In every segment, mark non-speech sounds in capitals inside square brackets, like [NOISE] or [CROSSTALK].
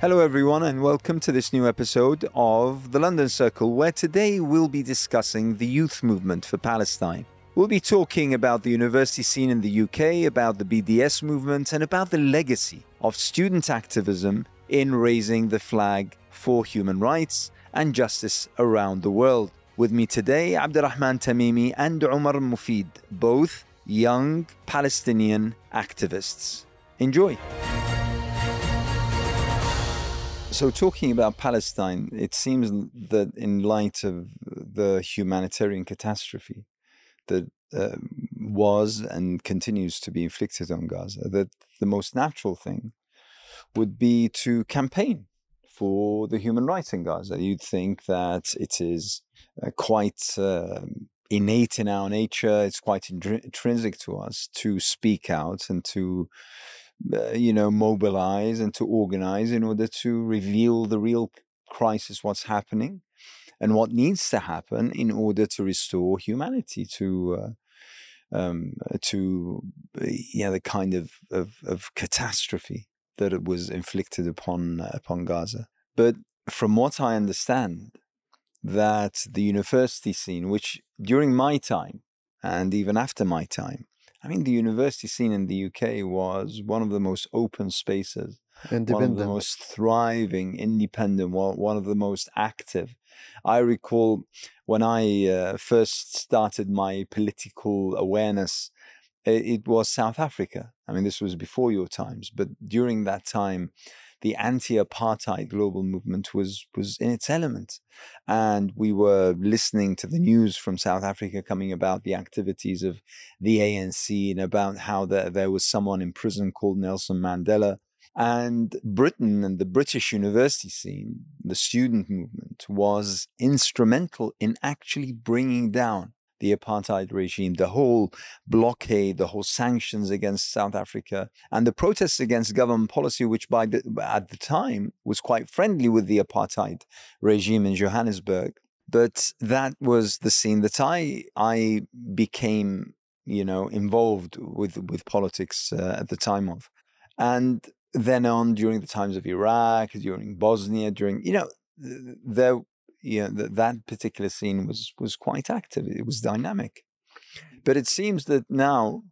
Hello, everyone, and welcome to this new episode of The London Circle, where today we'll be discussing the youth movement for Palestine. We'll be talking about the university scene in the UK, about the BDS movement, and about the legacy of student activism in raising the flag for human rights and justice around the world. With me today, Abdurrahman Tamimi and Omar Mofeed, both young Palestinian activists. Enjoy. So, talking about Palestine, it seems that in light of the humanitarian catastrophe that uh, was and continues to be inflicted on Gaza, that the most natural thing would be to campaign for the human rights in Gaza. You'd think that it is uh, quite uh, innate in our nature, it's quite intrinsic to us to speak out and to uh, you know, mobilize and to organize in order to reveal the real crisis, what's happening, and what needs to happen in order to restore humanity to. Uh, um, to yeah, the kind of, of, of catastrophe that it was inflicted upon upon Gaza. But from what I understand, that the university scene, which during my time and even after my time, I mean, the university scene in the UK was one of the most open spaces, one of the most thriving, independent, one of the most active. I recall when I uh, first started my political awareness, it, it was South Africa. I mean, this was before your times, but during that time, the anti-apartheid global movement was was in its element, and we were listening to the news from South Africa coming about the activities of the ANC and about how there, there was someone in prison called Nelson Mandela. And Britain and the British university scene, the student movement, was instrumental in actually bringing down the apartheid regime, the whole blockade, the whole sanctions against South Africa, and the protests against government policy, which by the, at the time was quite friendly with the apartheid regime in Johannesburg. But that was the scene that I I became, you know, involved with with politics uh, at the time of, and then on during the times of Iraq, during Bosnia, during you know, there yeah, that that particular scene was was quite active. It was dynamic, but it seems that now,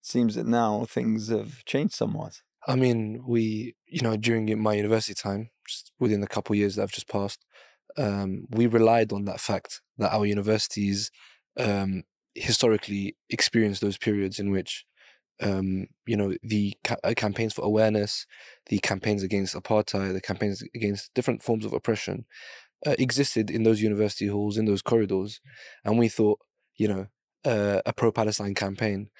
seems that now things have changed somewhat. I mean, we, you know, during my university time, just within the couple years that have just passed, um, we relied on that fact that our universities um, historically experienced those periods in which, um, you know, the ca- uh, campaigns for awareness, the campaigns against apartheid, the campaigns against different forms of oppression uh, existed in those university halls, in those corridors, and we thought, you know, uh, a pro-Palestine campaign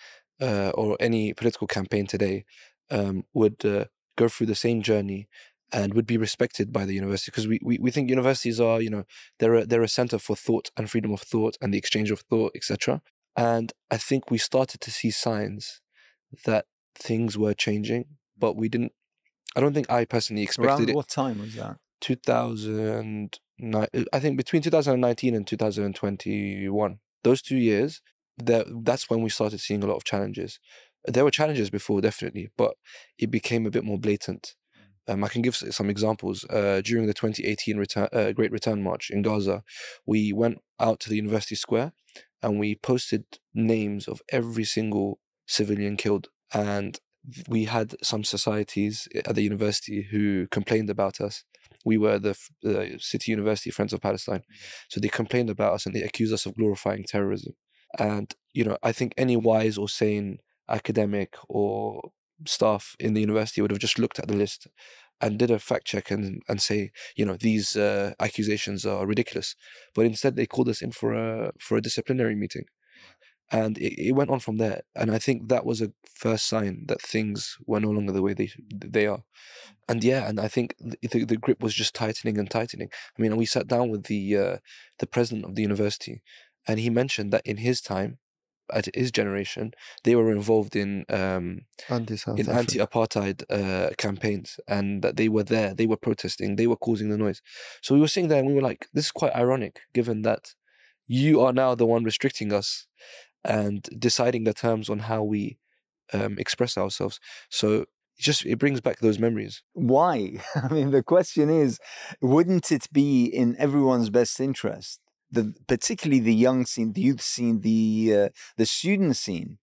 uh, or any political campaign today um, would uh, go through the same journey and would be respected by the university because we, we, we think universities are you know they're a, they're a center for thought and freedom of thought and the exchange of thought etc and i think we started to see signs that things were changing but we didn't i don't think i personally expected Around it what time was that? 2000 I think between 2019 and 2021, those two years, that that's when we started seeing a lot of challenges. There were challenges before, definitely, but it became a bit more blatant. Um, I can give some examples. Uh, during the 2018 return, uh, Great Return March in Gaza, we went out to the University Square and we posted names of every single civilian killed. And we had some societies at the university who complained about us we were the, the City University Friends of Palestine. Mm-hmm. So they complained about us and they accused us of glorifying terrorism. And, you know, I think any wise or sane academic or staff in the university would have just looked at the list and did a fact check and, and say, you know, these uh, accusations are ridiculous. But instead, they called us in for a for a disciplinary meeting, and it, it went on from there. And I think that was a first sign that things were no longer the way they they are and yeah, and I think the, the grip was just tightening and tightening. I mean, we sat down with the uh, the president of the university, and he mentioned that in his time, at his generation, they were involved in um, in anti-apartheid uh, campaigns, and that they were there, they were protesting, they were causing the noise. So we were sitting there, and we were like, "This is quite ironic, given that you are now the one restricting us and deciding the terms on how we um, express ourselves." So just it brings back those memories. Why? [LAUGHS] I mean, the question is, wouldn't it be in everyone's best interest, the particularly the young scene, the youth scene, the uh, the student scene,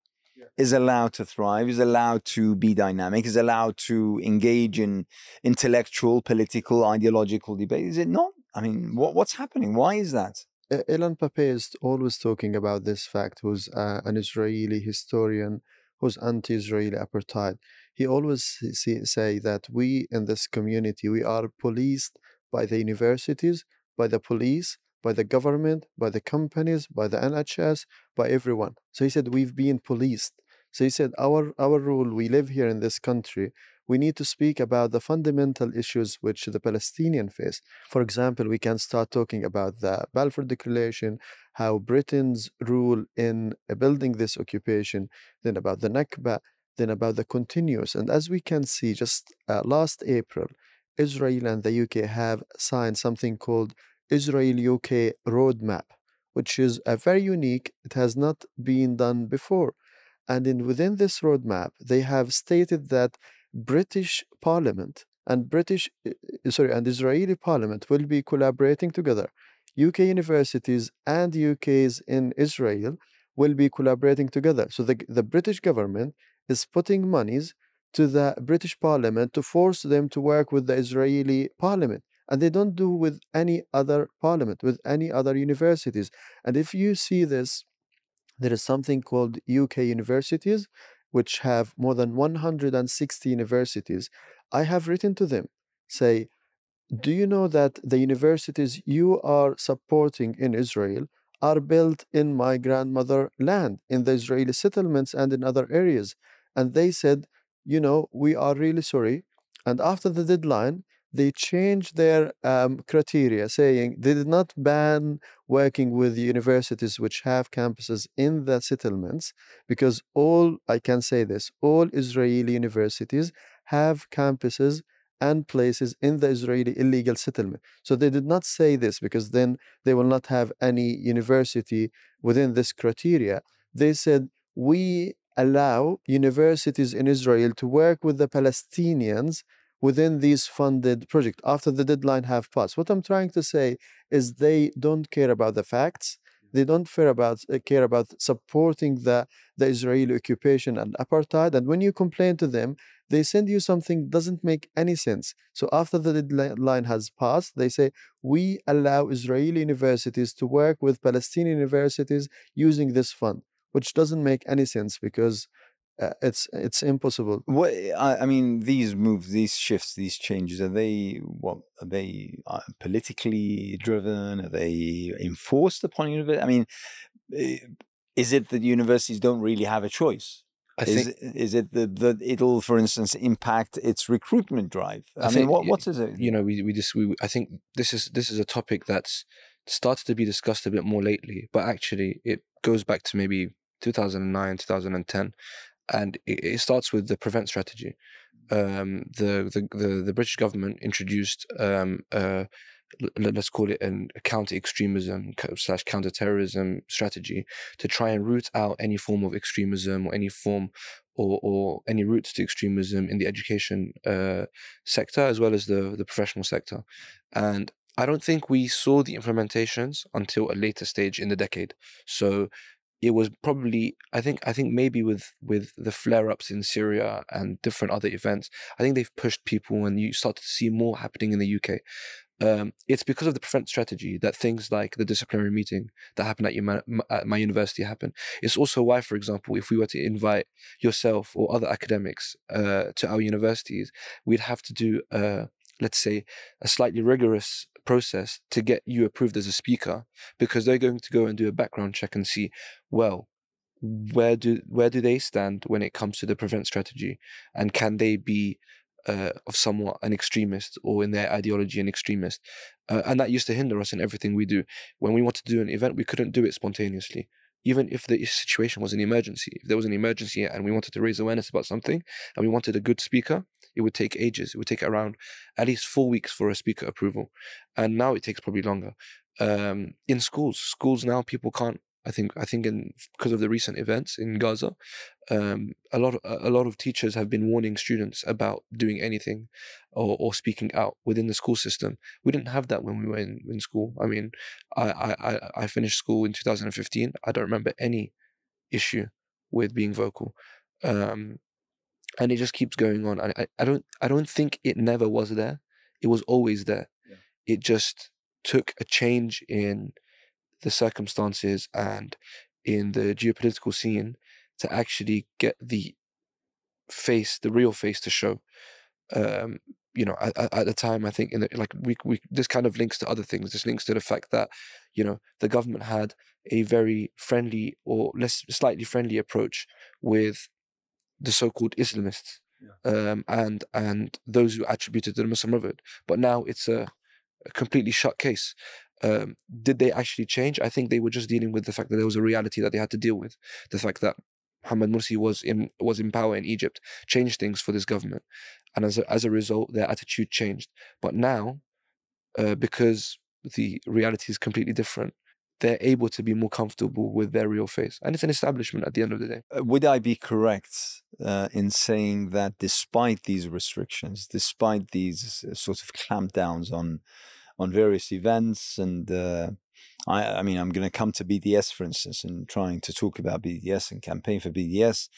is allowed to thrive, is allowed to be dynamic, is allowed to engage in intellectual, political, ideological debate. Is it not? I mean, what, what's happening? Why is that? Ilan Pappé is always talking about this fact, who's uh, an Israeli historian who's anti-Israeli apartheid. He always see, say that we in this community, we are policed by the universities, by the police, by the government, by the companies, by the NHS, by everyone. So he said, we've been policed. So he said, our, our rule, we live here in this country, we need to speak about the fundamental issues which the Palestinian face. For example, we can start talking about the Balfour Declaration, how Britain's rule in building this occupation, then about the Nakba, then about the continuous. And as we can see, just uh, last April, Israel and the UK have signed something called Israel UK Roadmap, which is a very unique. It has not been done before. And in within this roadmap, they have stated that British Parliament and British, uh, sorry, and Israeli Parliament will be collaborating together. UK universities and UKs in Israel will be collaborating together. So the, the British government is putting monies to the British Parliament to force them to work with the Israeli Parliament. And they don't do with any other parliament, with any other universities. And if you see this, there is something called UK universities, which have more than 160 universities, I have written to them, say, do you know that the universities you are supporting in Israel are built in my grandmother land, in the Israeli settlements and in other areas? And they said, you know, we are really sorry. And after the deadline, they changed their um, criteria, saying they did not ban working with universities which have campuses in the settlements, because all, I can say this, all Israeli universities have campuses and places in the Israeli illegal settlement. So they did not say this because then they will not have any university within this criteria. They said, we allow universities in Israel to work with the Palestinians within these funded projects after the deadline have passed. What I'm trying to say is they don't care about the facts. They don't care about uh, care about supporting the, the Israeli occupation and apartheid. And when you complain to them, they send you something doesn't make any sense. So after the deadline has passed, they say we allow Israeli universities to work with Palestinian universities using this fund, which doesn't make any sense because uh, it's it's impossible. What I, I, mean, these moves, these shifts, these changes are they what are they uh, politically driven? Are they enforced upon universities? I mean, eh, is it that universities don't really have a choice? I is, think is it that the, it'll, for instance, impact its recruitment drive? I, I mean, what what is it? You know, we we just we I think this is this is a topic that's started to be discussed a bit more lately, but actually it goes back to maybe 2009, 2010, and it, it starts with the prevent strategy. Um, the, the the the British government introduced um, uh, let's call it an, counter extremism slash counter terrorism strategy to try and root out any form of extremism or any form or, or any roots to extremism in the education uh, sector as well as the, the professional sector. And I don't think we saw the implementations until a later stage in the decade. So it was probably I think I think maybe with with the flare ups in Syria and different other events, I think they've pushed people and you start to see more happening in the UK. Um, it's because of the prevent strategy that things like the disciplinary meeting that happened at, your, at my university happen. It's also why, for example, if we were to invite yourself or other academics uh, to our universities, we'd have to do, uh, let's say, a slightly rigorous process to get you approved as a speaker because they're going to go and do a background check and see, well, where do where do they stand when it comes to the prevent strategy, and can they be uh, of somewhat an extremist or in their ideology an extremist, uh, and that used to hinder us in everything we do. When we wanted to do an event, we couldn't do it spontaneously. Even if the situation was an emergency, if there was an emergency and we wanted to raise awareness about something and we wanted a good speaker, it would take ages. It would take around at least four weeks for a speaker approval. And now it takes probably longer. Um, in schools, schools now, people can't I think I think in because of the recent events in Gaza, um, a lot of, a lot of teachers have been warning students about doing anything or, or speaking out within the school system. We didn't have that when we were in, in school. I mean, I, I, I finished school in 2015. I don't remember any issue with being vocal. Um, and it just keeps going on. I, I don't I don't think it never was there. It was always there. Yeah. It just took a change in the circumstances and in the geopolitical scene to actually get the face, the real face to show. Um, you know, at, at the time, I think in the, like we we this kind of links to other things. This links to the fact that you know the government had a very friendly or less slightly friendly approach with the so-called Islamists yeah. um, and and those who attributed to the Muslim Brotherhood. But now it's a, a completely shut case. Um, did they actually change? I think they were just dealing with the fact that there was a reality that they had to deal with. The fact that Mohammed Morsi was in was in power in Egypt changed things for this government, and as a, as a result, their attitude changed. But now, uh, because the reality is completely different, they're able to be more comfortable with their real face. And it's an establishment at the end of the day. Uh, would I be correct uh, in saying that despite these restrictions, despite these uh, sort of clampdowns on on various events and uh, I, I, mean, I'm going to come to BDS, for instance, and trying to talk about BDS and campaign for BDS.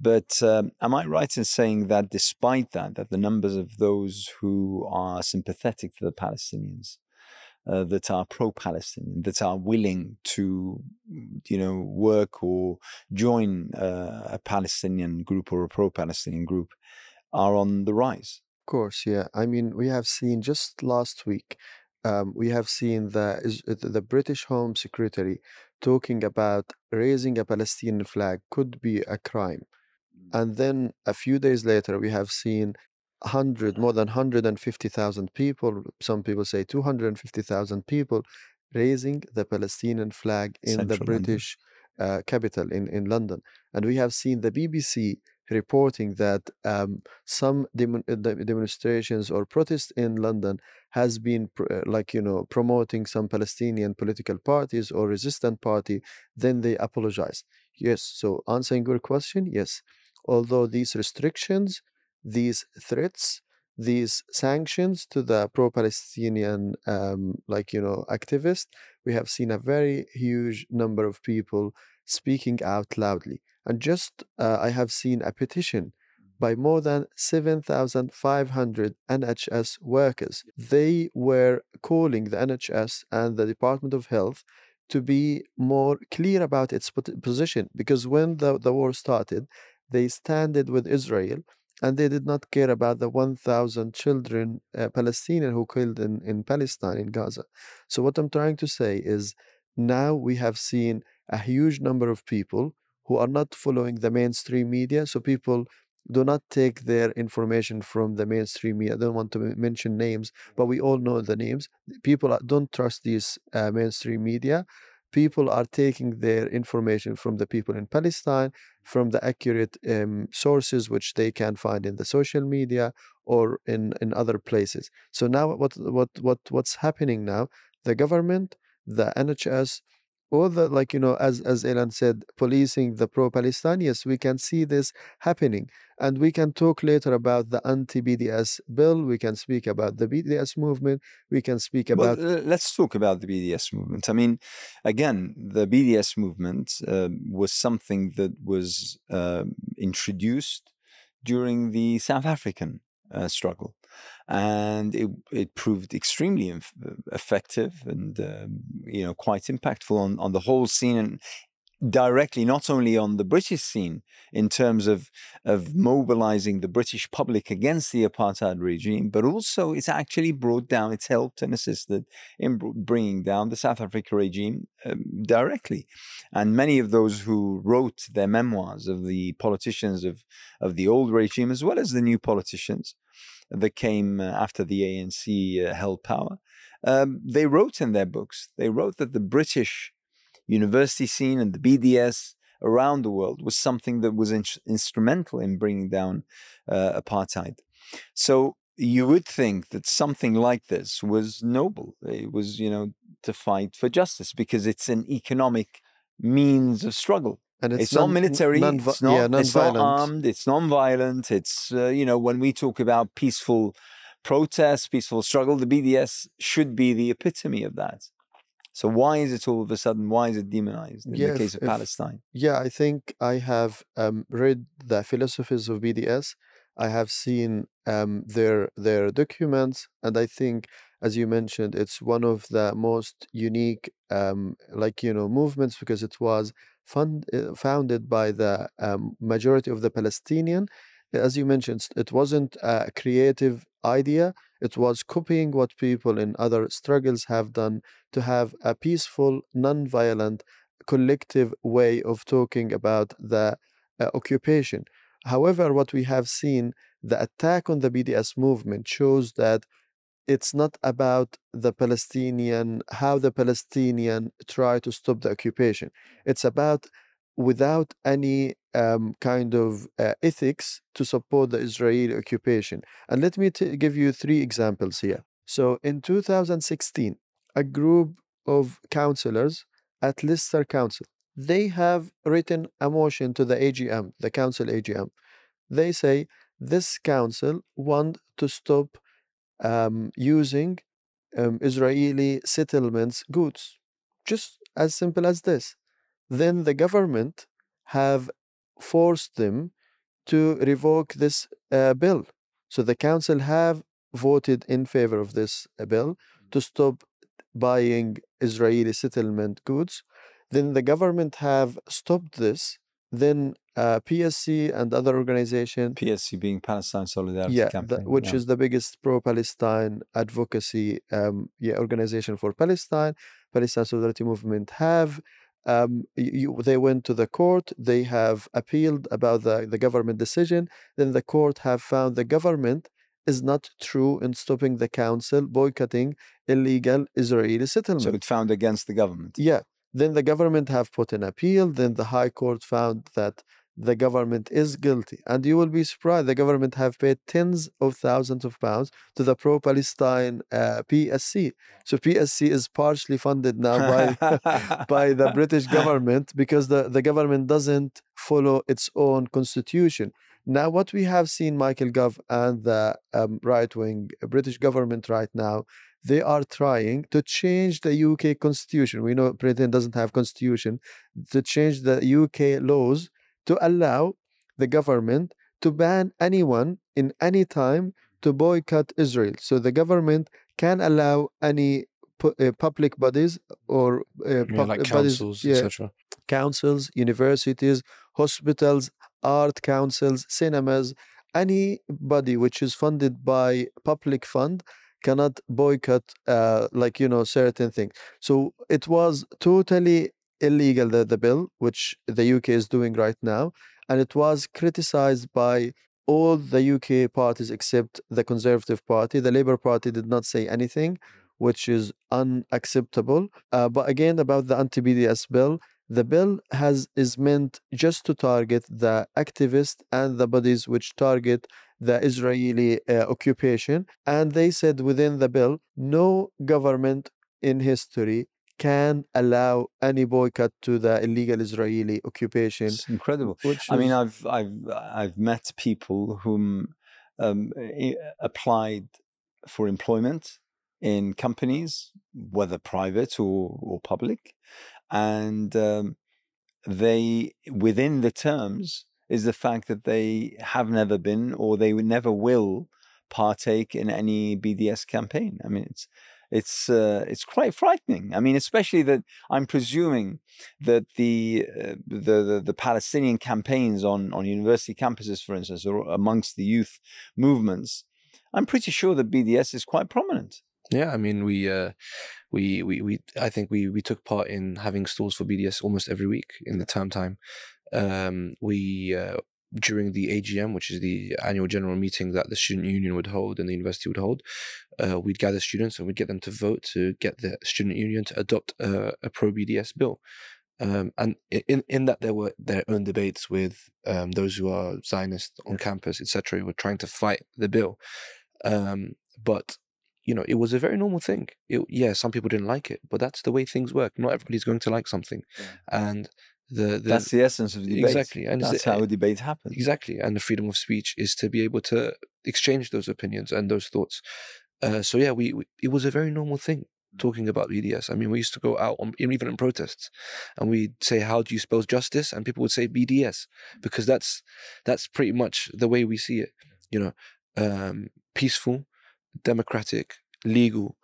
But um, am I right in saying that despite that, that the numbers of those who are sympathetic to the Palestinians uh, that are pro-Palestinian, that are willing to, you know, work or join uh, a Palestinian group or a pro-Palestinian group, are on the rise. Of course, yeah. I mean, we have seen just last week, um, we have seen the the British Home Secretary talking about raising a Palestinian flag could be a crime, mm. and then a few days later, we have seen 100 more than 150,000 people some people say 250,000 people raising the Palestinian flag in Central the British uh, capital in, in London. And we have seen the BBC reporting that um, some dem- uh, demonstrations or protests in London has been pr- uh, like you know promoting some Palestinian political parties or resistant party then they apologize. Yes so answering your question yes. Although these restrictions these threats, these sanctions to the pro-Palestinian, um, like you know, activists, we have seen a very huge number of people speaking out loudly. And just uh, I have seen a petition by more than 7,500 NHS workers. They were calling the NHS and the Department of Health to be more clear about its position because when the, the war started, they standed with Israel and they did not care about the 1,000 children, uh, Palestinian who killed in, in Palestine, in Gaza. So, what I'm trying to say is now we have seen a huge number of people who are not following the mainstream media. So, people do not take their information from the mainstream media. I don't want to mention names, but we all know the names. People don't trust these uh, mainstream media people are taking their information from the people in Palestine, from the accurate um, sources which they can find in the social media or in, in other places. So now what what what what's happening now? The government, the NHS, all the like you know as as Ilan said policing the pro palestinians we can see this happening. And we can talk later about the anti-bds bill we can speak about the bds movement we can speak about well, let's talk about the bds movement. I mean again the bds movement uh, was something that was uh, introduced during the south african uh, struggle. And it it proved extremely inf- effective and um, you know quite impactful on on the whole scene. And directly not only on the British scene in terms of of mobilizing the British public against the apartheid regime, but also it's actually brought down, it's helped and assisted in bringing down the South Africa regime um, directly. And many of those who wrote their memoirs of the politicians of of the old regime as well as the new politicians that came uh, after the ANC uh, held power, um, they wrote in their books, they wrote that the British university scene and the BDS around the world was something that was in- instrumental in bringing down uh, apartheid. So you would think that something like this was noble. It was, you know, to fight for justice because it's an economic means of struggle. and It's, it's, not non- military. non- it's not. yeah, it's not non-violent. armed. It's non-violent. It's uh, you know when we talk about peaceful protest, peaceful struggle, the BDS should be the epitome of that. So why is it all of a sudden? Why is it demonized in Yeah, the if- case of if- Palestine? Yeah, I think I have um, read the philosophies of BDS. I have seen um, their their documents, and I think, as you mentioned, it's one of the most unique, um, like you know, movements because it was fund, uh, founded by the um, majority of the Palestinian. As you mentioned, it wasn't a creative idea. It was copying what people in other struggles have done to have a peaceful, non-violent collective way of talking about the uh, occupation. However, what we have seen, the attack on the BDS movement shows that it's not about the Palestinian, how the Palestinian try to stop the occupation. It's about without any um, kind of uh, ethics to support the Israeli occupation. And let me t- give you three examples here. So in 2016, a group of councillors at Leicester Council, they have written a motion to the AGM, the council AGM. They say this council want to stop um, using um, Israeli settlements goods, just as simple as this. Then the government have forced them to revoke this uh, bill. So the council have voted in favor of this uh, bill to stop buying Israeli settlement goods. Then the government have stopped this. Then uh, PSC and other organization PSC being Palestine Solidarity yeah, the- Campaign, which yeah. is the biggest pro-Palestine advocacy um, yeah, organization for Palestine. Palestine Solidarity Movement have um, you, they went to the court. They have appealed about the, the government decision. Then the court have found the government is not true in stopping the council boycotting illegal Israeli settlement. so it found against the government. Yeah. Then the government have put an appeal. Then the High Court found that the government is guilty. And you will be surprised, the government have paid tens of thousands of pounds to the pro-Palestine uh, PSC. So PSC is partially funded now by [LAUGHS] by the British government because the, the government doesn't follow its own constitution. Now, what we have seen, Michael Gove and the um, right wing British government right now, they are trying to change the UK constitution. We know Britain doesn't have constitution to change the UK laws to allow the government to ban anyone in any time to boycott Israel. So the government can allow any pu- uh, public bodies or uh, Yeah, like bodies, councils, yeah, etc. councils, universities, hospitals, art councils, cinemas, anybody which is funded by public fund cannot boycott uh, like you know certain things. So it was totally illegal the, the bill which the UK is doing right now and it was criticized by all the UK parties except the Conservative Party. The Labour Party did not say anything, which is unacceptable. Uh, but again, about the anti-BDS bill, the bill has is meant just to target the activists and the bodies which target the Israeli uh, occupation. And they said within the bill, no government in history can allow any boycott to the illegal Israeli occupation. It's incredible. Which I mean, I've I've I've met people whom um, applied for employment in companies, whether private or or public, and um, they within the terms is the fact that they have never been or they never will partake in any BDS campaign. I mean, it's it's uh, it's quite frightening. I mean, especially that I'm presuming that the, uh, the the the Palestinian campaigns on on university campuses, for instance, or amongst the youth movements, I'm pretty sure that BDS is quite prominent. Yeah, I mean, we, uh, we, we, we, I think we, we took part in having stalls for BDS almost every week in the term time. Um, we, uh, during the AGM, which is the annual general meeting that the student union would hold and the university would hold, uh, we'd gather students and we'd get them to vote to get the student union to adopt a, a pro BDS bill. Um, and in in that there were their own debates with um, those who are Zionist on campus, etc., who were trying to fight the bill. Um, but you know, it was a very normal thing. It, yeah, some people didn't like it, but that's the way things work. Not everybody's going to like something, and the, the That's the essence of debate. exactly, and That's how a debate happens. Exactly. And the freedom of speech is to be able to exchange those opinions and those thoughts. Uh, so yeah, we, we it was a very normal thing talking about BDS. I mean, we used to go out on even in protests, and we'd say, "How do you spell justice?" And people would say BDS because that's that's pretty much the way we see it. You know, um, peaceful, democratic, legal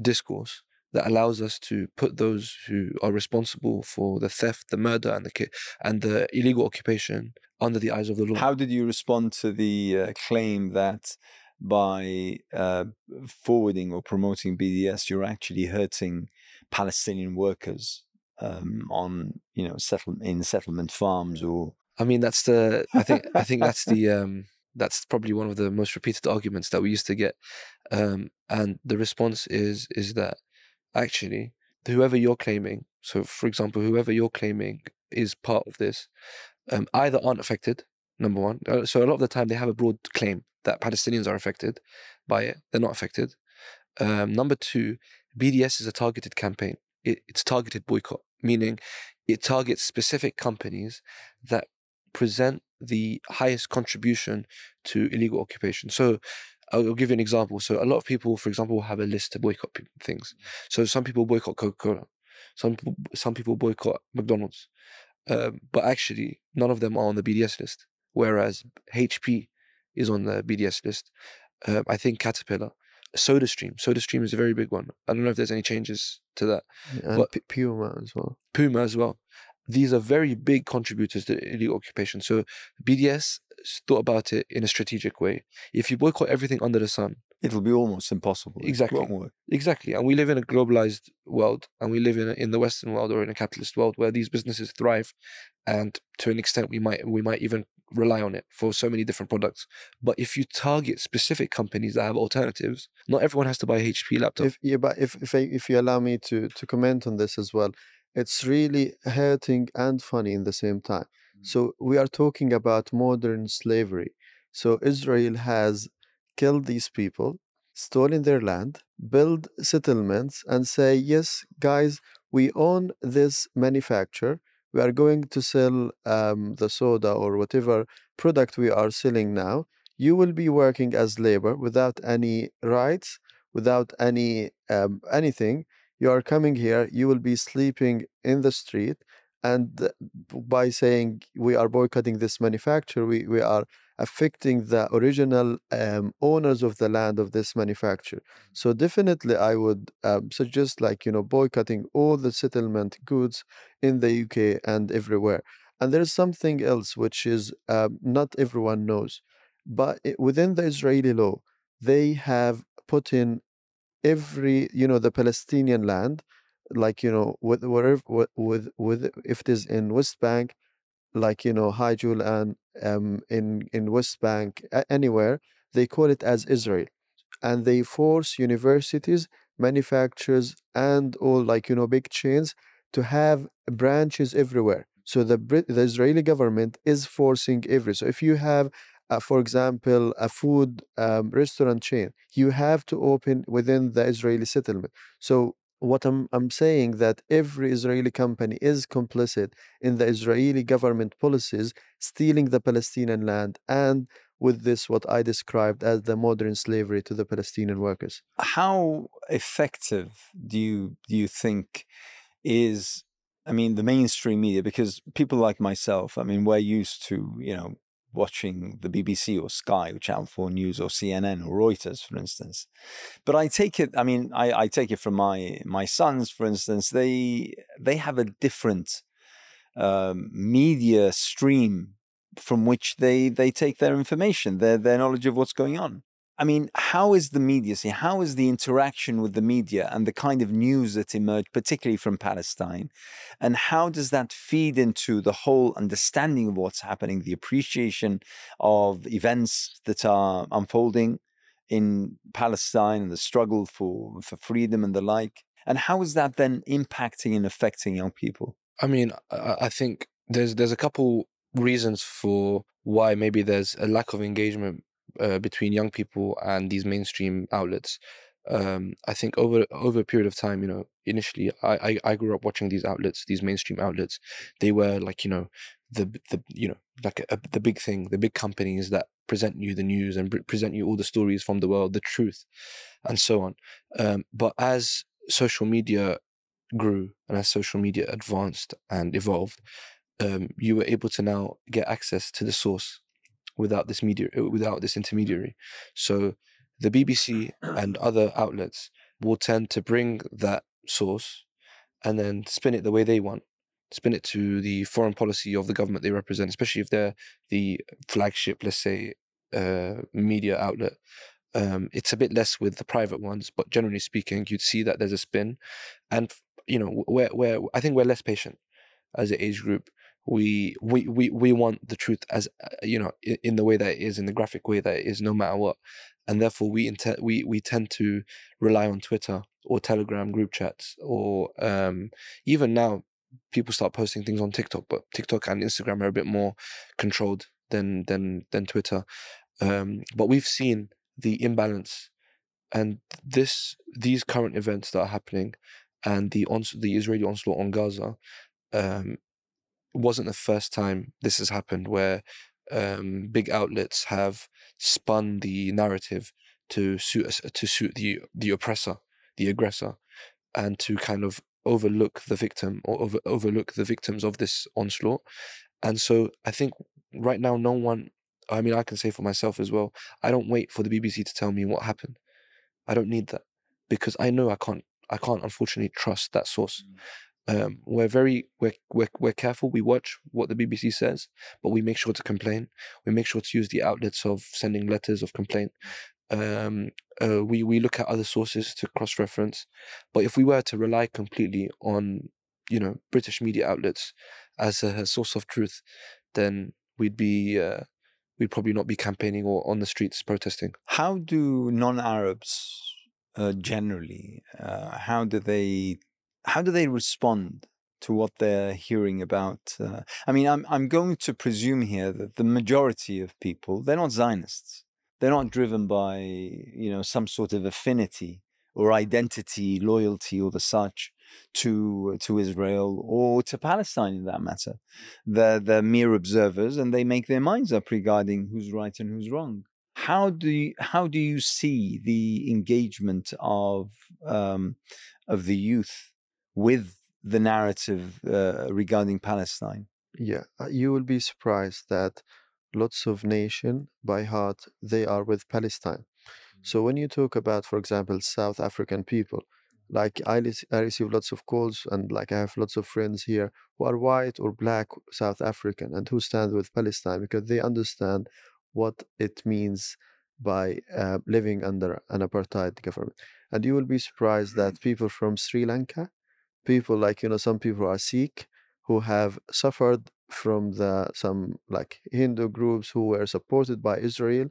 discourse that allows us to put those who are responsible for the theft, the murder, and the and the illegal occupation under the eyes of the law. How did you respond to the uh, claim that by uh, forwarding or promoting BDS, you're actually hurting Palestinian workers um, on, you know, settle in settlement farms or I mean, that's the. I think. I think that's the. [LAUGHS] Um, that's probably one of the most repeated arguments that we used to get, um, and the response is is that actually whoever you're claiming. So, for example, whoever you're claiming is part of this, um, either aren't affected. Number one. Uh, So a lot of the time they have a broad claim that Palestinians are affected by it. They're not affected. Um, number two, BDS is a targeted campaign. It, it's targeted boycott, meaning it targets specific companies that present the highest contribution to illegal occupation. So I'll give you an example. So a lot of people, for example, have a list to boycott things. So some people boycott Coca-Cola. Some people, some people boycott McDonald's. Um, but actually, none of them are on the BDS list. Whereas HP is on the BDS list. Um, I think Caterpillar, SodaStream. SodaStream is a very big one. I don't know if there's any changes to that. and But- P- Puma as well. Puma as well. These are very big contributors to illegal occupation. So BDS thought about it in a strategic way. If you boycott everything under the sun, it'll be almost impossible. Exactly. exactly, and we live in a globalized world, and we live in a, in the Western world or in a capitalist world where these businesses thrive, and to an extent we might we might even rely on it for so many different products. But if you target specific companies that have alternatives, not everyone has to buy a HP laptop. If yeah, but if if I, if you allow me to to comment on this as well, it's really hurting and funny in the same time. So we are talking about modern slavery. So Israel has killed these people, stolen their land, build settlements, and say, yes, guys, we own this manufacture. We are going to sell um, the soda or whatever product we are selling now. You will be working as labor without any rights, without any um, anything. You are coming here. You will be sleeping in the street, and by saying we are boycotting this manufacturer, we, we are affecting the original um, owners of the land of this manufacturer. So definitely, I would um, suggest like you know boycotting all the settlement goods in the UK and everywhere. And there's something else which is um, not everyone knows, but within the Israeli law, they have put in every you know the Palestinian land, like you know with whatever with with, if it is in West Bank, like you know High and um in in West Bank anywhere they call it as Israel, and they force universities, manufacturers, and all like you know big chains to have branches everywhere. So the Brit- the Israeli government is forcing every. So if you have uh, for example, a food um, restaurant chain, you have to open within the Israeli settlement. So what I'm I'm saying that every Israeli company is complicit in the Israeli government policies stealing the Palestinian land and with this what I described as the modern slavery to the Palestinian workers. How effective do you do you think is I mean the mainstream media because people like myself, I mean we're used to, you know, watching the BBC or Sky or Channel 4 News or CNN or Reuters, for instance. But I take it, I mean, I, I take it from my my sons, for instance, they they have a different um, media stream from which they they take their information, their their knowledge of what's going on. I mean, how is the media? See, how is the interaction with the media and the kind of news that emerged, particularly from Palestine, and how does that feed into the whole understanding of what's happening, the appreciation of events that are unfolding in Palestine and the struggle for for freedom and the like? And how is that then impacting and affecting young people? I mean, I, think there's there's a couple reasons for why maybe there's a lack of engagement uh, between young people and these mainstream outlets. um, I think over over a period of time, you know, initially I, I I grew up watching these outlets, these mainstream outlets. They were like you know the the you know like a, a, the big thing, the big companies that present you the news and present you all the stories from the world, the truth, and so on. Um, but as social media grew and as social media advanced and evolved, um, you were able to now get access to the source without this media, without this intermediary. So the BBC [CLEARS THROAT] and other outlets will tend to bring that source and then spin it the way they want spin it to the foreign policy of the government they represent, especially if they're the flagship, let's say, uh, media outlet. Um, it's a bit less with the private ones, but generally speaking, you'd see that there's a spin, and you know, where where I think we're less patient as an age group. We we we we want the truth as uh, you know in, the way that it is, in the graphic way that it is, no matter what, and therefore we intend we we tend to rely on Twitter or Telegram group chats or um, even now people start posting things on TikTok, but TikTok and Instagram are a bit more controlled than than than Twitter. Um, but we've seen the imbalance, and this these current events that are happening, and the ons- the Israeli onslaught on Gaza, um, wasn't the first time this has happened where um, big outlets have spun the narrative to suit to suit the the oppressor, the aggressor, and to kind of overlook the victim or over, overlook the victims of this onslaught. And so I think right now, no one, I mean, I can say for myself as well, I don't wait for the BBC to tell me what happened. I don't need that because I know I can't, I can't unfortunately trust that source. Mm. Um, we're very we're, we're we're careful. We watch what the BBC says, but we make sure to complain. We make sure to use the outlets of sending letters of complaint. Um, uh, we we look at other sources to cross reference, but if we were to rely completely on you know British media outlets as a, a source of truth, then we'd be uh, we'd probably not be campaigning or on the streets protesting. How do non-Arabs uh, generally? Uh, how do they how do they respond to what they're hearing about? Uh, I mean, I'm I'm going to presume here that the majority of people they're not Zionists they're not driven by you know some sort of affinity or identity, loyalty, or the such to to Israel or to Palestine, in that matter. They're they're mere observers, and they make their minds up regarding who's right and who's wrong. How do you, how do you see the engagement of um, of the youth with the narrative uh, regarding Palestine? Yeah, uh, you will be surprised that lots of nation by heart they are with palestine. So when you talk about for example south african people like I, I receive lots of calls and like i have lots of friends here who are white or black south african and who stand with palestine because they understand what it means by uh, living under an apartheid government. And you will be surprised that people from sri lanka people like you know some people are sikh who have suffered from the some like Hindu groups who were supported by Israel.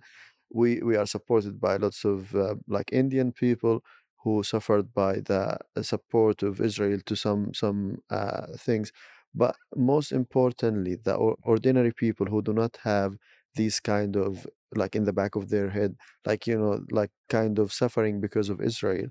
We we are supported by lots of uh, like Indian people who suffered by the support of Israel to some some uh, things. But most importantly, the ordinary people who do not have these kind of like in the back of their head, like you know, like kind of suffering because of Israel.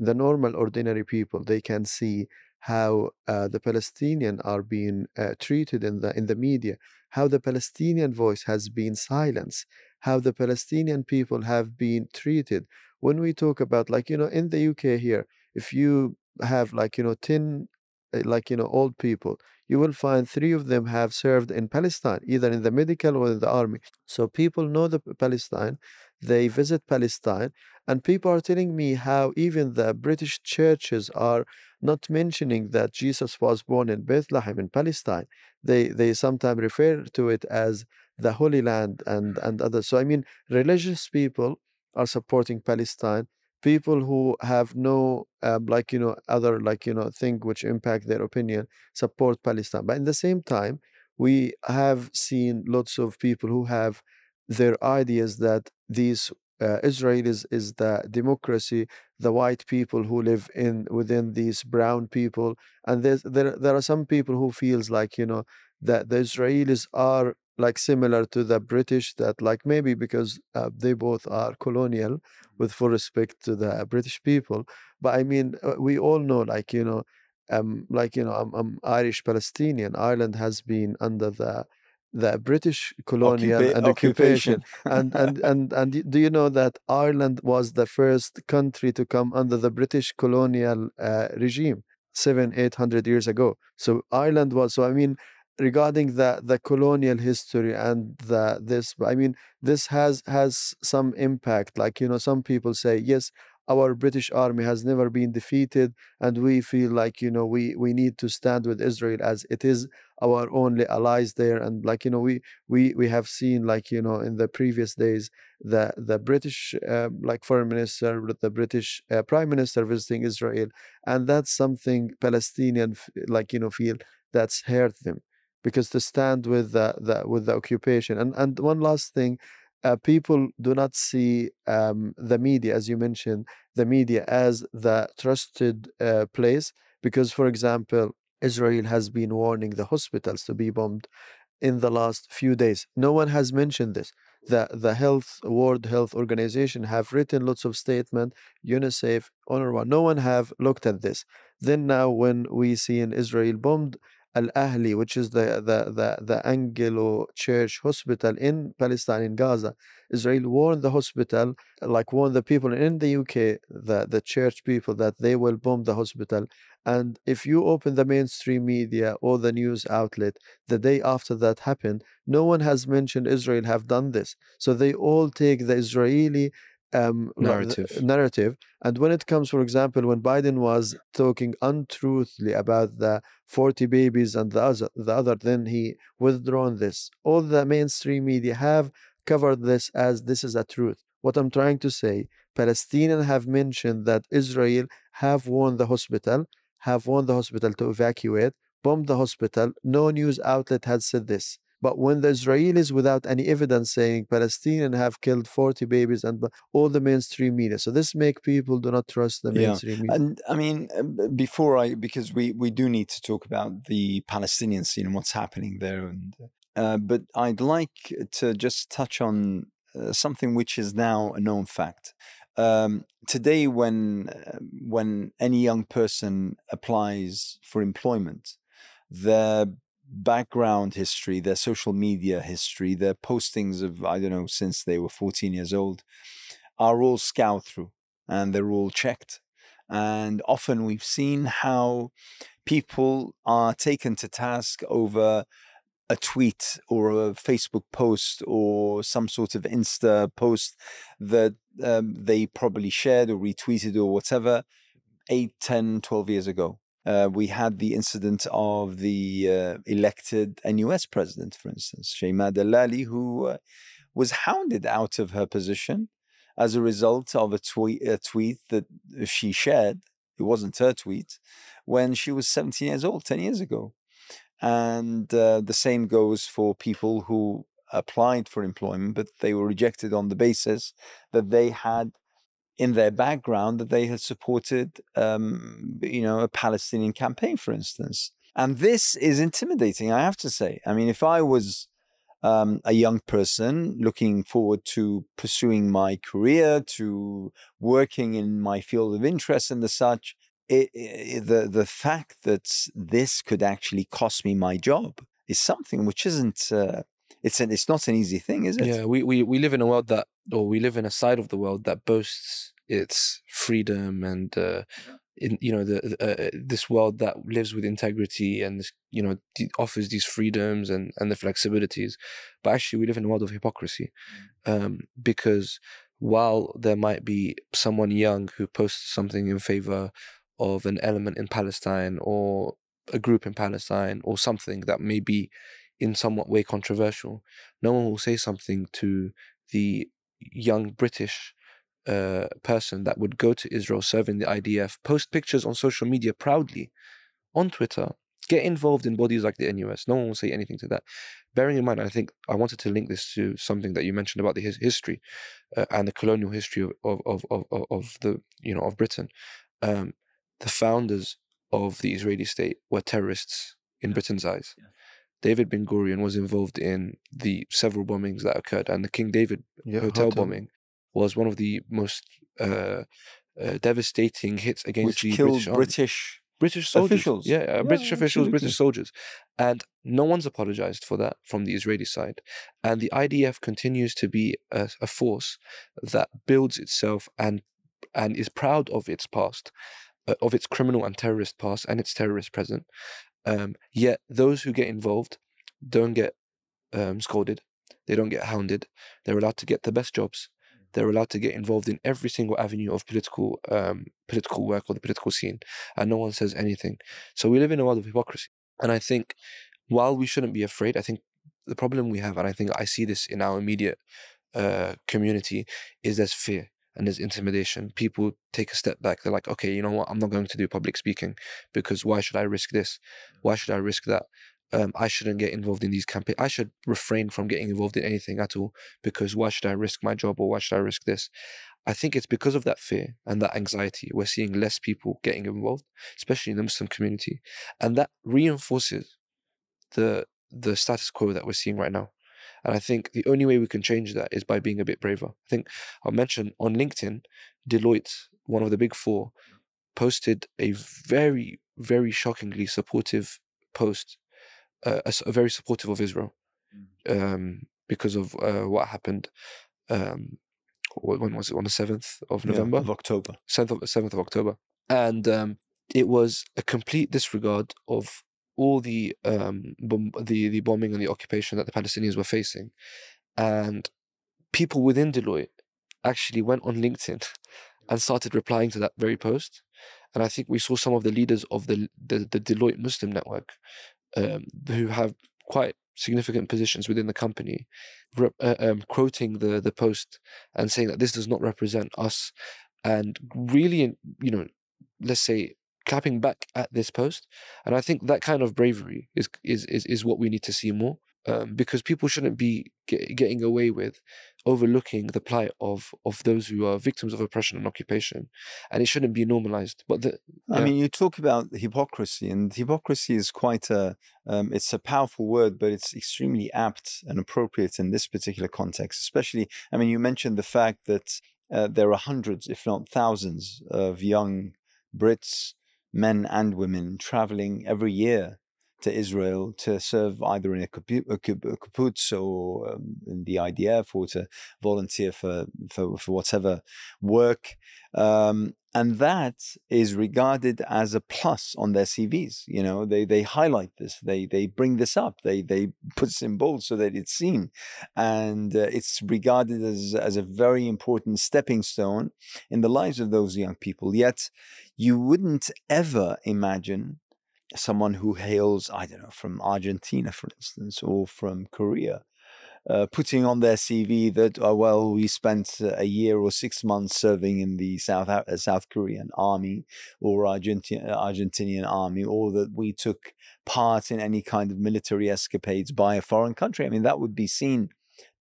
The normal ordinary people they can see how uh, the Palestinian are being uh, treated in the in the media, how the Palestinian voice has been silenced, how the Palestinian people have been treated. When we talk about like you know in the UK here, if you have like you know ten uh, like you know old people you will find three of them have served in palestine either in the medical or in the army so people know the palestine they visit palestine and people are telling me how even the british churches are not mentioning that Jesus was born in Bethlehem in Palestine. They they sometimes refer to it as the Holy Land and and others. So I mean, religious people are supporting Palestine. People who have no um, like you know other like you know thing which impact their opinion support Palestine. But in the same time, we have seen lots of people who have their ideas that these uh, Israel is, the democracy, the white people who live in within these brown people, and there there are some people who feels like you know that the Israelis are like similar to the British that like maybe because uh, they both are colonial with full respect to the British people. But I mean uh, we all know like you know um like you know I'm, I'm Irish Palestinian. Ireland has been under the the British colonial Occupa- and occupation. [LAUGHS] and and and and do you know that Ireland was the first country to come under the British colonial uh, regime seven eight hundred years ago? So Ireland was so I mean regarding the the colonial history and the this I mean this has has some impact. Like you know some people say yes our British army has never been defeated and we feel like you know we we need to stand with Israel as it is our only allies there. And like you know we we we have seen like you know in the previous days the the british uh, like foreign minister the british uh, prime minister visiting israel. And that's something palestinian like you know feel that's hurt them because to stand with the, the with the occupation. And and one last thing uh, people do not see um, the media as you mentioned the media as the trusted uh, place because for example Israel has been warning the hospitals to be bombed in the last few days. No one has mentioned this. The the Health World Health Organization have written lots of statements, UNICEF, UNRWA. No one have looked at this. Then now when we see in Israel bombed Al Ahli, which is the the the, the Anglo Church Hospital in Palestine in Gaza, Israel warned the hospital, like warned the people in the UK, the, the church people, that they will bomb the hospital and if you open the mainstream media or the news outlet the day after that happened, no one has mentioned Israel have done this. So they all take the Israeli um, Narrative. narrative. And when it comes, for example, when Biden was talking untruthfully about the 40 babies and the other, the other, then he withdrawn this. All the mainstream media have covered this as this is a truth. What I'm trying to say, Palestinians have mentioned that Israel have warned the hospital, have warned the hospital to evacuate, bombed the hospital. No news outlet had said this. But when the Israelis, without any evidence, saying Palestinians have killed 40 babies and all the mainstream media, so this make people do not trust the Yeah. mainstream media. And I mean, uh, before I, because we, we do need to talk about the Palestinian scene and what's happening there. And, uh, but I'd like to just touch on uh, something which is now a known fact. Um, today, when uh, when any young person applies for employment, their background history, their social media history, their postings of I don't know since they were 14 years old, are all scoured through and they're all checked. And often we've seen how people are taken to task over a tweet or a Facebook post or some sort of Insta post that um, they probably shared or retweeted or whatever 8, 10, 12 years ago. Uh, we had the incident of the uh, elected NUS president, for instance, Shaima Dalali, who uh, was hounded out of her position as a result of a tweet, a tweet that she shared. It wasn't her tweet when she was 17 years old, 10 years ago. And uh, the same goes for people who applied for employment, but they were rejected on the basis that they had in their background that they had supported, um, you know, a Palestinian campaign, for instance. And this is intimidating, I have to say. I mean, if I was um, a young person looking forward to pursuing my career, to working in my field of interest and the such, it, it, the the fact that this could actually cost me my job is something which isn't. Uh, it's an, it's not an easy thing, is it? Yeah, we, we, we live in a world that, or we live in a side of the world that boasts its freedom and, uh, in, you know, the uh, this world that lives with integrity and this, you know, d- offers these freedoms and, and the flexibilities. But actually, we live in a world of hypocrisy, um, because while there might be someone young who posts something in favor of an element in Palestine or a group in Palestine or something that may be in somewhat way controversial, no one will say something to the young British uh, person that would go to Israel serving the IDF, post pictures on social media proudly on Twitter, get involved in bodies like the NUS. No one will say anything to that. Bearing in mind, I think I wanted to link this to something that you mentioned about the his history uh, and the colonial history of, of, of, of, of- of the you know of Britain. Um, the founders of the Israeli state were terrorists in Britain's eyes. David Ben Gurion was involved in the several bombings that occurred, and the King David Yeah, hotel, bombing was one of the most uh, uh, devastating hits against which the killed British British. British soldiers. officials. Yeah, uh, Yeah, British officials, absolutely. British soldiers. And no one's apologized for that from the Israeli side. And the IDF continues to be a, a force that builds itself and and is proud of its past, uh, of its criminal and terrorist past and its terrorist present. Um, yet those who get involved don't get um, scolded. They don't get hounded. They're allowed to get the best jobs. They're allowed to get involved in every single avenue of political um, political work or the political scene, and no one says anything. So we live in a world of hypocrisy. And I think while we shouldn't be afraid, I think the problem we have, and I think I see this in our immediate uh, community, is there's fear and there's intimidation. People take a step back. They're like, okay, you know what? I'm not going to do public speaking because why should I risk this? Why should I risk that? Um, I shouldn't get involved in these campaigns. I should refrain from getting involved in anything at all because why should I risk my job or why should I risk this? I think it's because of that fear and that anxiety. We're seeing less people getting involved, especially in the Muslim community, and that reinforces the the status quo that we're seeing right now. And I think the only way we can change that is by being a bit braver. I think I'll mention on LinkedIn, Deloitte, one of the big four, posted a very, very shockingly supportive post, uh, a very supportive of Israel um, because of uh, what happened. Um, when was it? On the 7th of yeah, November? of October. 7th of, 7th of October. And um, it was a complete disregard of all the um the the bombing and the occupation that the Palestinians were facing, and people within Deloitte actually went on LinkedIn [LAUGHS] and started replying to that very post. And I think we saw some of the leaders of the the, the Deloitte Muslim network, um, who have quite significant positions within the company, rep, uh, um, quoting the the post and saying that this does not represent us, and really, you know, let's say clapping back at this post. And I think that kind of bravery is is is, is what we need to see more. Um, because people shouldn't be get, getting away with overlooking the plight of of those who are victims of oppression and occupation, and it shouldn't be normalized. But the, I mean, you talk about hypocrisy, and hypocrisy is quite a um, it's a powerful word, but it's extremely apt and appropriate in this particular context. Especially, I mean, you mentioned the fact that uh, there are hundreds, if not thousands, of young Brits, men and women, traveling every year to Israel to serve either in a kibbutz or um, in the IDF or to volunteer for for, for whatever work. Um, and that is regarded as a plus on their CVs. You know, they they highlight this, they they bring this up, they they put this in bold so that it's seen, and uh, it's regarded as as a very important stepping stone in the lives of those young people. Yet, you wouldn't ever imagine someone who hails, I don't know, from Argentina, for instance, or from Korea, uh, putting on their CV that, oh, well, we spent uh, a year or six months serving in the South uh, South Korean army or Argentine Argentinian army, or that we took part in any kind of military escapades by a foreign country. I mean, that would be seen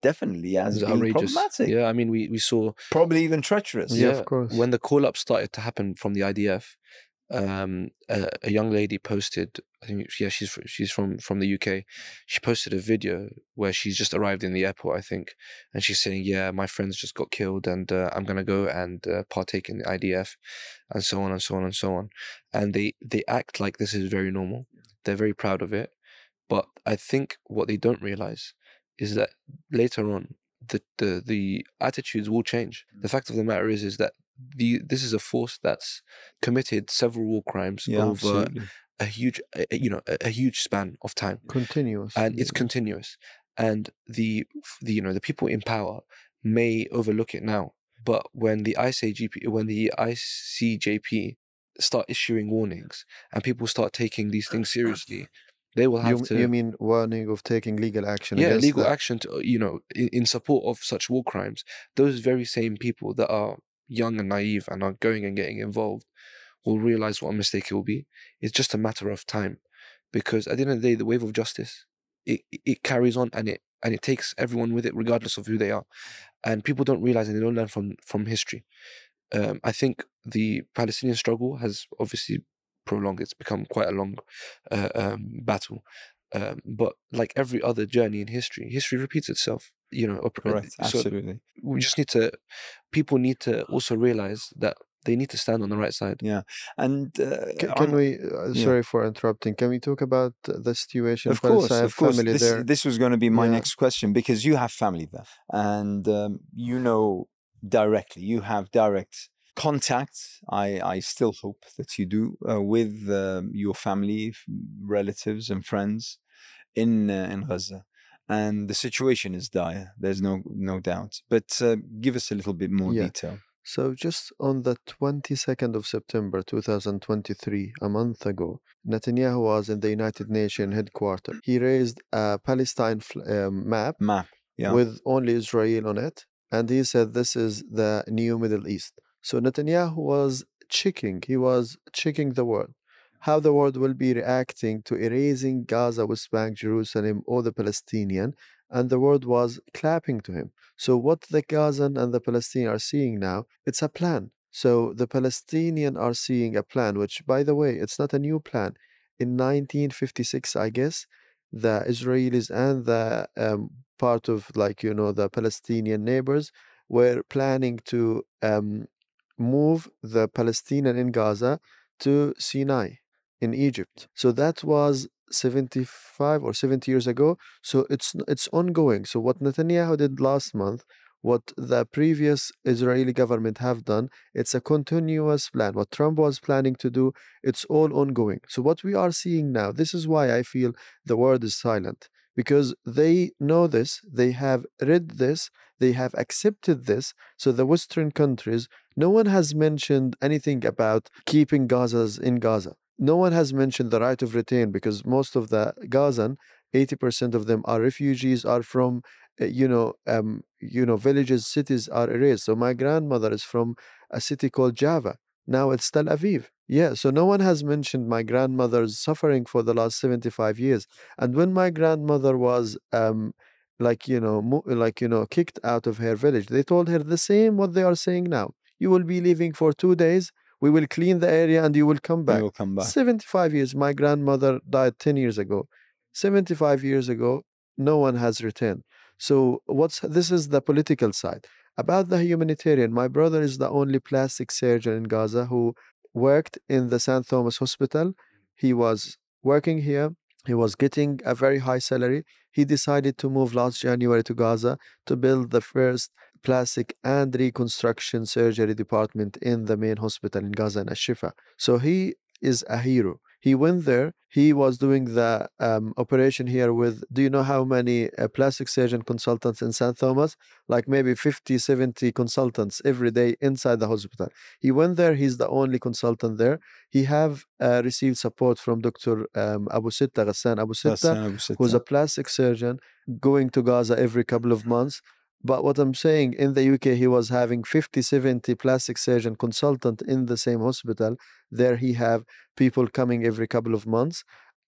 definitely as being outrageous. problematic, Yeah, I mean, we we saw probably even treacherous. Yeah, Yeah, of course. when the call up started to happen from the IDF, um, a, a young lady posted. I think yeah, she's she's from from the UK. She posted a video where she's just arrived in the airport, I think, and she's saying, "Yeah, my friends just got killed, and uh, I'm gonna go and uh, partake in the IDF, and so on and so on and so on." And they they act like this is very normal. They're very proud of it, but I think what they don't realize is that later on the the the attitudes will change. The fact of the matter is is that the this is a force that's committed several war crimes Yeah, over absolutely. a huge you know a, huge span of time Continuous. and it's continuous and the the you know the people in power may overlook it now but when the ICJP when the ICJP start issuing warnings and people start taking these things seriously they will have you, to you mean warning of taking legal action? yeah legal that? action to you know in, in support of such war crimes those very same people that are young and naive and are going and getting involved will realize what a mistake it will be. It's just a matter of time because at the end of the day the wave of justice it, it- carries on and it and it takes everyone with it regardless of who they are. And people don't realize and they don't learn from from history. Um, i think the palestinian struggle has obviously prolonged it's become quite a long uh, um, battle. Um, but like every other journey in history, history repeats itself. You know, op- Correct. so Absolutely. we just need to. People need to also realize that they need to stand on the right side. Yeah, and uh, Can, on- can we? Uh, yeah. Sorry for interrupting. Can we talk about the situation? Of course, of course. family This, there. this was going to be my Yeah. next question because you have family there, and um, you know directly. You have direct contact. I I still hope that you do uh, with um, your family, relatives, and friends in uh, in Gaza. And the situation is dire. There's no no doubt. But uh, give us a little bit more Yeah. detail. So just on the 22nd of September 2023, a month ago, Netanyahu was in the United Nations headquarters. He raised a Palestine um, map Map. Yeah. with only Israel on it, and he said this is the new Middle East. So Netanyahu was checking, he was checking the world, how the world will be reacting to erasing Gaza, West Bank, Jerusalem, or the Palestinian, and the world was clapping to him. So what the Gazan and the Palestinian are seeing now, it's a plan. So the Palestinian are seeing a plan, which, by the way, it's not a new plan. In 1956, I guess, the Israelis and the um, part of like you know the Palestinian neighbors were planning to um, move the Palestinian in Gaza to Sinai in Egypt. So that was 75 or 70 years ago. So it's it's ongoing. So what Netanyahu did last month, what the previous Israeli government have done, it's a continuous plan. What Trump was planning to do, it's all ongoing. So what we are seeing now, this is why I feel the world is silent because they know this, they have read this, they have accepted this. So the Western countries, no one has mentioned anything about keeping Gazas in Gaza. No one has mentioned the right of return because most of the Gazan, 80% of them are refugees, are from, uh, you know, um, you know, villages, cities are erased. So my grandmother is from a city called Jaffa. Now it's Tel Aviv. Yeah, so no one has mentioned my grandmother's suffering for the last 75 years. And when my grandmother was um like you know like you know kicked out of her village, they told her the same what they are saying now. You will be leaving for 2 days. We will clean the area and you will come back. will come back. 75 years. My grandmother died 10 years ago. 75 years ago, no one has returned. So what's this is the political side. About the humanitarian, my brother is the only plastic surgeon in Gaza who worked in the St. Thomas Hospital. He was working here. He was getting a very high salary. He decided to move last January to Gaza to build the first plastic and reconstruction surgery department in the main hospital in Gaza in Ashifa. So he is a hero. He went there. He was doing the um, operation here with, do you know how many uh, plastic surgeon consultants in St. Thomas? Like maybe 50, 70 consultants every day inside the hospital. He went there. He's the only consultant there. He have uh, received support from Dr. Um, Abu Sitta, Ghassan Abu Sitta, who's a plastic surgeon going to Gaza every couple of months. But what I'm saying, in the UK, he was having 50, 70 plastic surgeon consultant in the same hospital. There he have people coming every couple of months.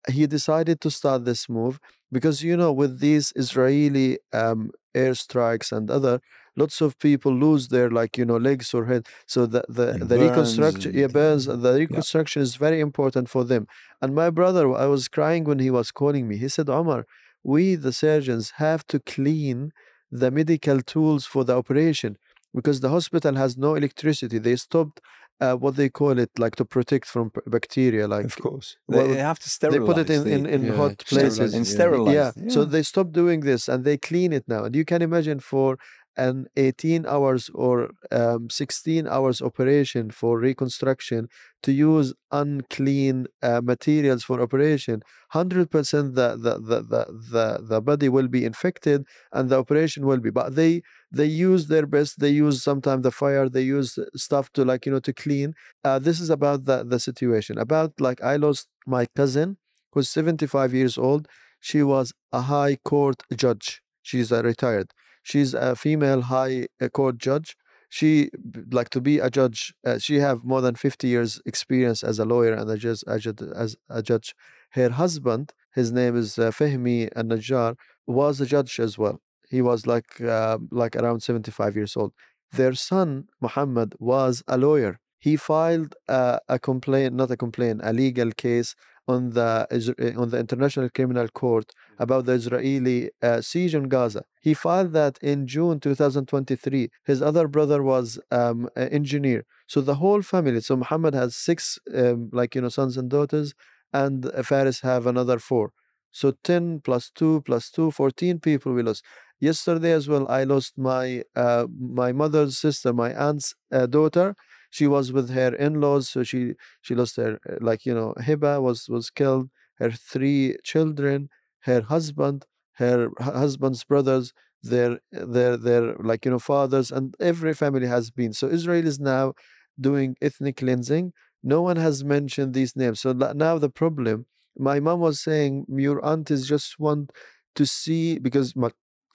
He decided to start this move because, you know, with these Israeli um, airstrikes and other, lots of people lose their, like, you know, legs or head. So the, the, And the burns reconstruction, yeah, burns, the reconstruction is very important for them. And my brother, I was crying when he was calling me. He said, Omar, we, the surgeons, have to clean the medical tools for the operation because the hospital has no electricity. They stopped uh, what they call it, like to protect from p- bacteria. Like Of course. well, they have to sterilize. they put it in, in, in Yeah, hot places. and yeah. sterilize. Yeah. So they stopped doing this and they clean it now. And you can imagine for an 18 hours or um, 16 hours operation for reconstruction to use unclean uh, materials for operation 100% the, the, the, the, the, the body will be infected and the operation will be but they they use their best they use sometimes the fire they use stuff to like you know to clean. Uh, this is about the, the situation. About like i lost my cousin who's 75 years old. She was a high court judge. She's a retired she's a female high uh, court judge. She like to be a judge uh, she have more than 50 years experience as a lawyer and a judge as a, as a judge. Her husband his name is uh, Fehmi al-Najjar was a judge as well. He was like uh, like around 75 years old. Their son Muhammad was a lawyer. He filed uh, a complaint not a complaint a legal case on the eh, on the International Criminal Court about the Israeli uh, siege on Gaza. He filed that in June 2023. His other brother was um, an engineer. So the whole family. So Muhammad has six, um, like you know, sons and daughters, and Faris have another four. So 10 plus 2 plus 2, 14 people we lost. Yesterday as well, I lost my uh, my mother's sister, my aunt's uh, daughter. She was with her in-laws, so she she lost her like you know Hiba was was killed. Her three children, her husband, her husband's brothers, their their their like you know fathers, and every family has been. So Israel is now doing ethnic cleansing. No one has mentioned these names. So now the problem my mom was saying your aunt is just want to see because my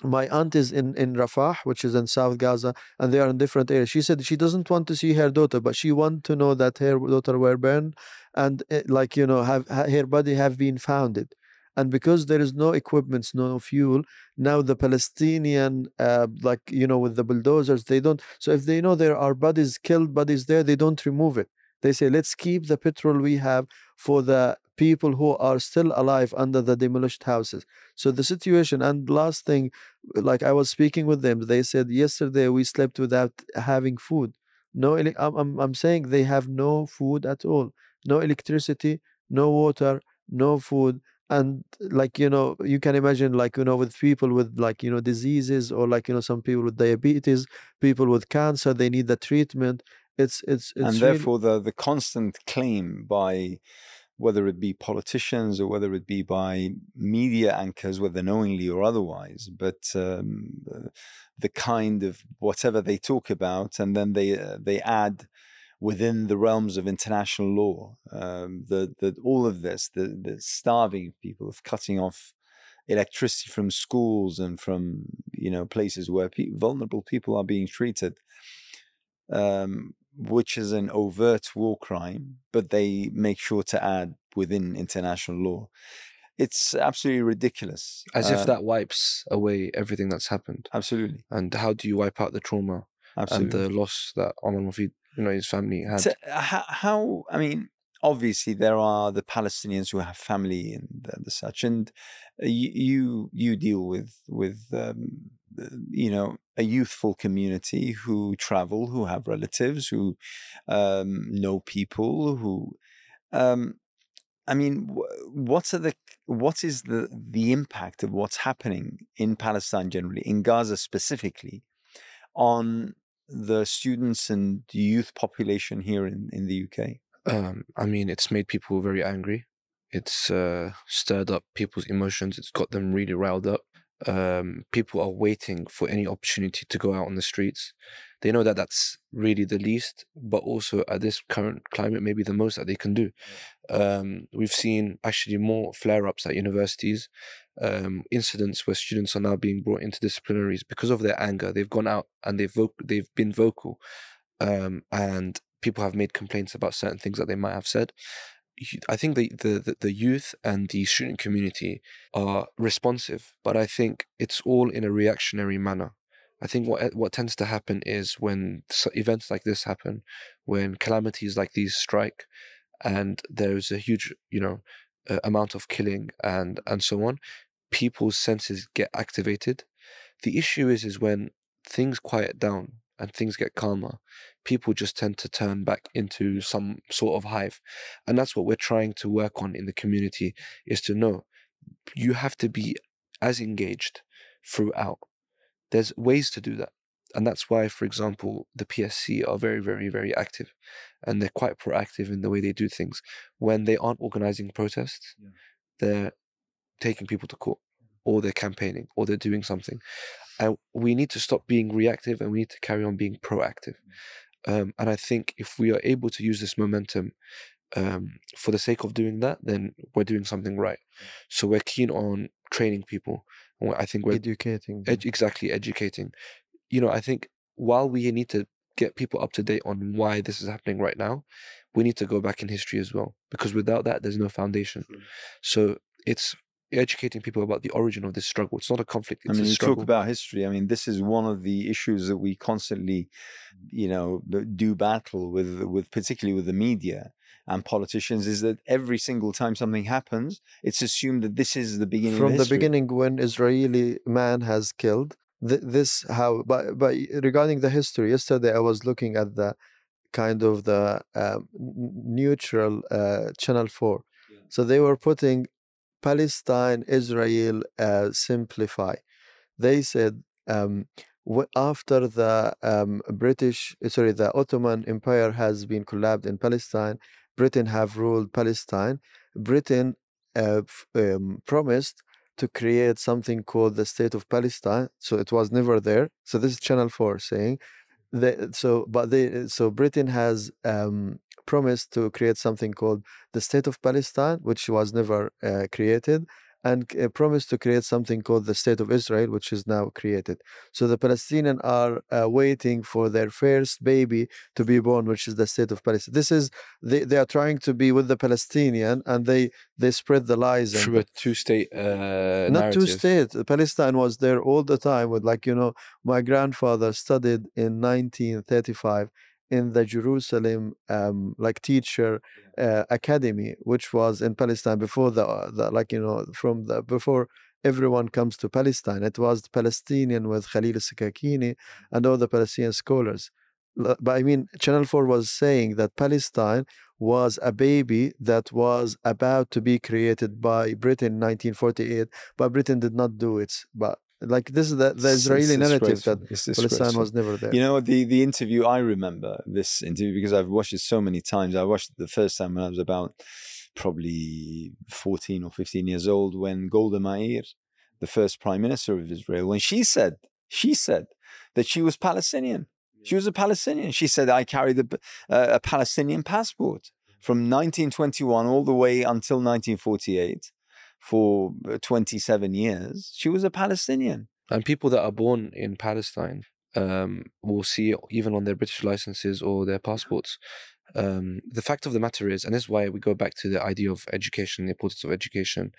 my aunt is in in Rafah, which is in South Gaza, and they are in different areas. She said she doesn't want to see her daughter, but she want to know that her daughter were burned, and eh, like you know, have ha- her body have been founded. And because there is no equipments, no fuel, now the Palestinian, uh, like you know, with the bulldozers, they don't. So if they know there are bodies, killed bodies there, they don't remove it. They say, let's keep the petrol we have for the people who are still alive under the demolished houses. So the situation, and last thing, like I was speaking with them, they said yesterday we slept without having food. No, I'm, I'm saying they have no food at all, no electricity, no water, no food. And like, you know, you can imagine, like, you know, with people with like, you know, diseases or like, you know, some people with diabetes, people with cancer, they need the treatment. It's, it's, it's and really- therefore the the constant claim by whether it be politicians or whether it be by media anchors, whether knowingly or otherwise, but um, the- the kind of whatever they talk about, and then they uh, they add within the realms of international law um, the the all of this, the the starving of people, of cutting off electricity from schools and from you know places where pe- vulnerable people are being treated um, which is an overt war crime, but they make sure to add within international law. It's absolutely ridiculous. As if Uh, that wipes away everything that's happened. Absolutely. And how do you wipe out the trauma Absolutely. and the loss that Omar Mofeed, you know, his family had? So, uh, how, how, I mean, obviously there are the Palestinians who have family and, and such, and uh, you, you, you deal with, with, um, uh, you know, a youthful community who travel, who have relatives, who um, know people, who, um, I mean, wh- what's the what is the the impact of what's happening in Palestine generally, in Gaza specifically, on the students and youth population here in, in the UK? Um, I mean, it's made people very angry. It's uh, stirred up people's emotions. It's got them really riled up. Um, people are waiting for any opportunity to go out on the streets. They know that that's really the least, but also at this current climate, maybe the most that they can do. Um, we've seen actually more flare ups at universities, um, incidents where students are now being brought into disciplinaries because of their anger. They've gone out and they've voc- they've been vocal, um, and people have made complaints about certain things that they might have said. I think the, the, the, the youth and the student community are responsive, but I think it's all in a reactionary manner. I think what what tends to happen is when events like this happen, when calamities like these strike, and there's a huge you know uh, amount of killing and and so on, people's senses get activated. The issue is is when things quiet down and things get calmer, people just tend to turn back into some sort of hive, and that's what we're trying to work on in the community is to know you have to be as engaged throughout there's ways to do that. And that's why, for example, the PSC are very, very, very active and they're quite proactive in the way they do things. When they aren't organizing protests, Yeah. they're taking people to court or they're campaigning or they're doing something. And we need to stop being reactive and we need to carry on being proactive. Um, and I think if we are able to use this momentum um, for the sake of doing that, then we're doing something right. So we're keen on training people. I think we're educating. Ed- exactly educating you know i think while we need to get people up to date on why this is happening right now we need to go back in history as well because without that there's no foundation so it's educating people about the origin of this struggle. It's not a conflict. I It's mean, a you struggle. talk about history. I mean, this is one of the issues that we constantly, you know, do battle with, with particularly with the media and politicians. Is that every single time something happens, it's assumed that this is the beginning. from of the beginning when Israeli man has killed. Th- this how, but but regarding the history, yesterday I was looking at the kind of the um, neutral uh, Channel Four, so they were putting Palestine, Israel, uh, simplify. They said um, after the um, British, sorry, the Ottoman Empire has been collapsed in Palestine, Britain have ruled Palestine. Britain uh, um, promised to create something called the State of Palestine. So it was never there. So this is Channel Four saying, they, so but they so Britain has um, promised to create something called the State of Palestine, which was never uh, created, and uh, promised to create something called the State of Israel, which is now created. So the Palestinians are uh, waiting for their first baby to be born, which is the State of Palestine. This is they, they are trying to be with the Palestinian, and they they spread the lies and through a two-state uh, not two narrative. state palestine was there all the time with like you know my grandfather studied in 1935 in the jerusalem um like teacher uh, academy which was in palestine before the, uh, the like you know from the before everyone comes to palestine. It was the palestinian with khalil sakakini and all the palestinian scholars. But i mean channel 4 was saying that palestine was a baby that was about to be created by Britain in 1948, but Britain did not do it. But like this is the, the Israeli narrative that Palestine was never there. You know the the interview I remember this interview because I've watched it so many times. I watched it the first time when I was about probably fourteen or fifteen years old when Golda Meir, the first prime minister of Israel, when she said she said that she was Palestinian. She was a Palestinian. She said I carried a, uh, a Palestinian passport from 1921 all the way until 1948 for uh, 27 years. She was a Palestinian. And people that are born in Palestine um, will see even on their British licenses or their passports. Um, the fact of the matter is, and this is why we go back to the idea of education, the importance of education,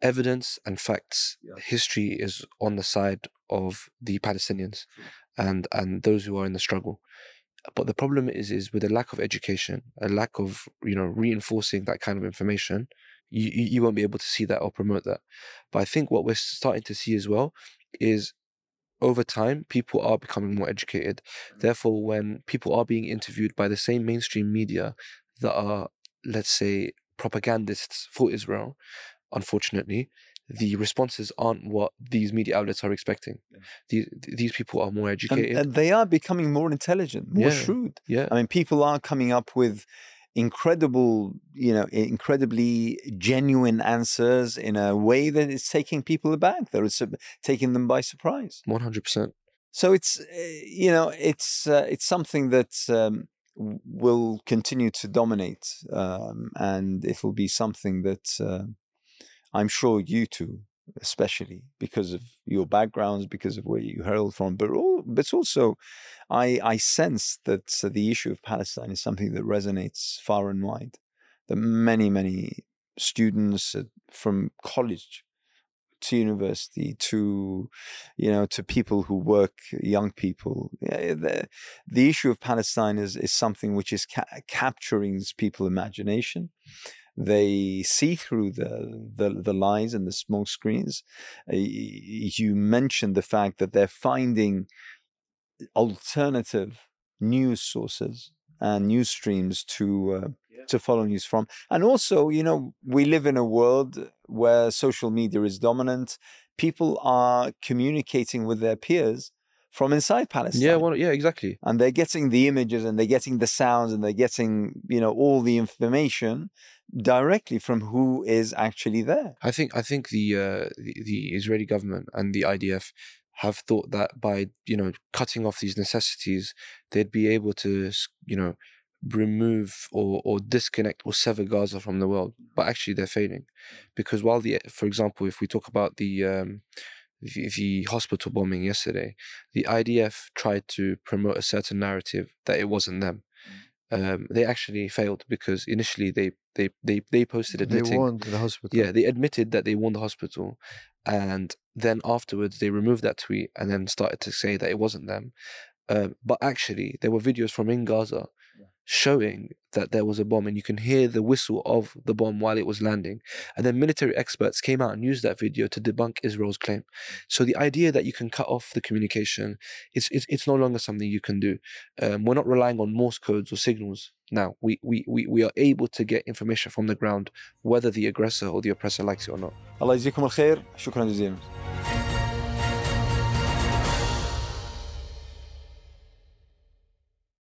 evidence and facts, history is on the side of the Palestinians and, and those who are in the struggle. But the problem is, is with a lack of education, a lack of you know reinforcing that kind of information, you you won't be able to see that or promote that. But I think what we're starting to see as well is over time people are becoming more educated. Therefore, when people are being interviewed by the same mainstream media that are, let's say, propagandists for Israel, unfortunately, the responses aren't what these media outlets are expecting. These these people are more And, educated. and they are becoming more intelligent, more Yeah. shrewd. yeah. I mean, people are coming up with incredible, you know, incredibly genuine answers in a way that is taking people aback. That is uh, taking them by surprise. One hundred percent. So it's, uh, you know, it's uh, it's something that um, will continue to dominate, um, and it will be something that uh, I'm sure you two, especially because of your backgrounds, because of where you hail from, but all, but also, I I sense that the issue of Palestine is something that resonates far and wide. That many many students from college to university to you know to people who work young people the, the issue of palestine is is something which is ca- capturing people's imagination they see through the the, the lies and the smoke screens. You mentioned the fact that they're finding alternative news sources and news streams to uh, to follow news from. And also you know we live in a world where social media is dominant. People are communicating with their peers from inside palestine Yeah. Well. Yeah. Exactly. and they're getting the images and they're getting the sounds and they're getting you know all the information directly from who is actually there I think I think the, uh, the the Israeli government and the IDF have thought that by you know cutting off these necessities, they'd be able to you know remove or or disconnect or sever Gaza from the world. But actually, they're failing because while the for example, if we talk about the um, the, the hospital bombing yesterday, the IDF tried to promote a certain narrative that it wasn't them. um, they actually failed because initially they they they, they posted admitting They warned the hospital. yeah they admitted that they won the hospital and then afterwards they removed that tweet and then started to say that it wasn't them um, but actually there were videos from in gaza showing that there was a bomb and you can hear the whistle of the bomb while it was landing and then military experts came out and used that video to debunk israel's claim so the idea that you can cut off the communication it's it's, it's no longer something you can do um, we're not relying on morse codes or signals now we, we we we are able to get information from the ground whether the aggressor or the oppressor likes it or not الله يجزيكم الخير شكرا جزيلا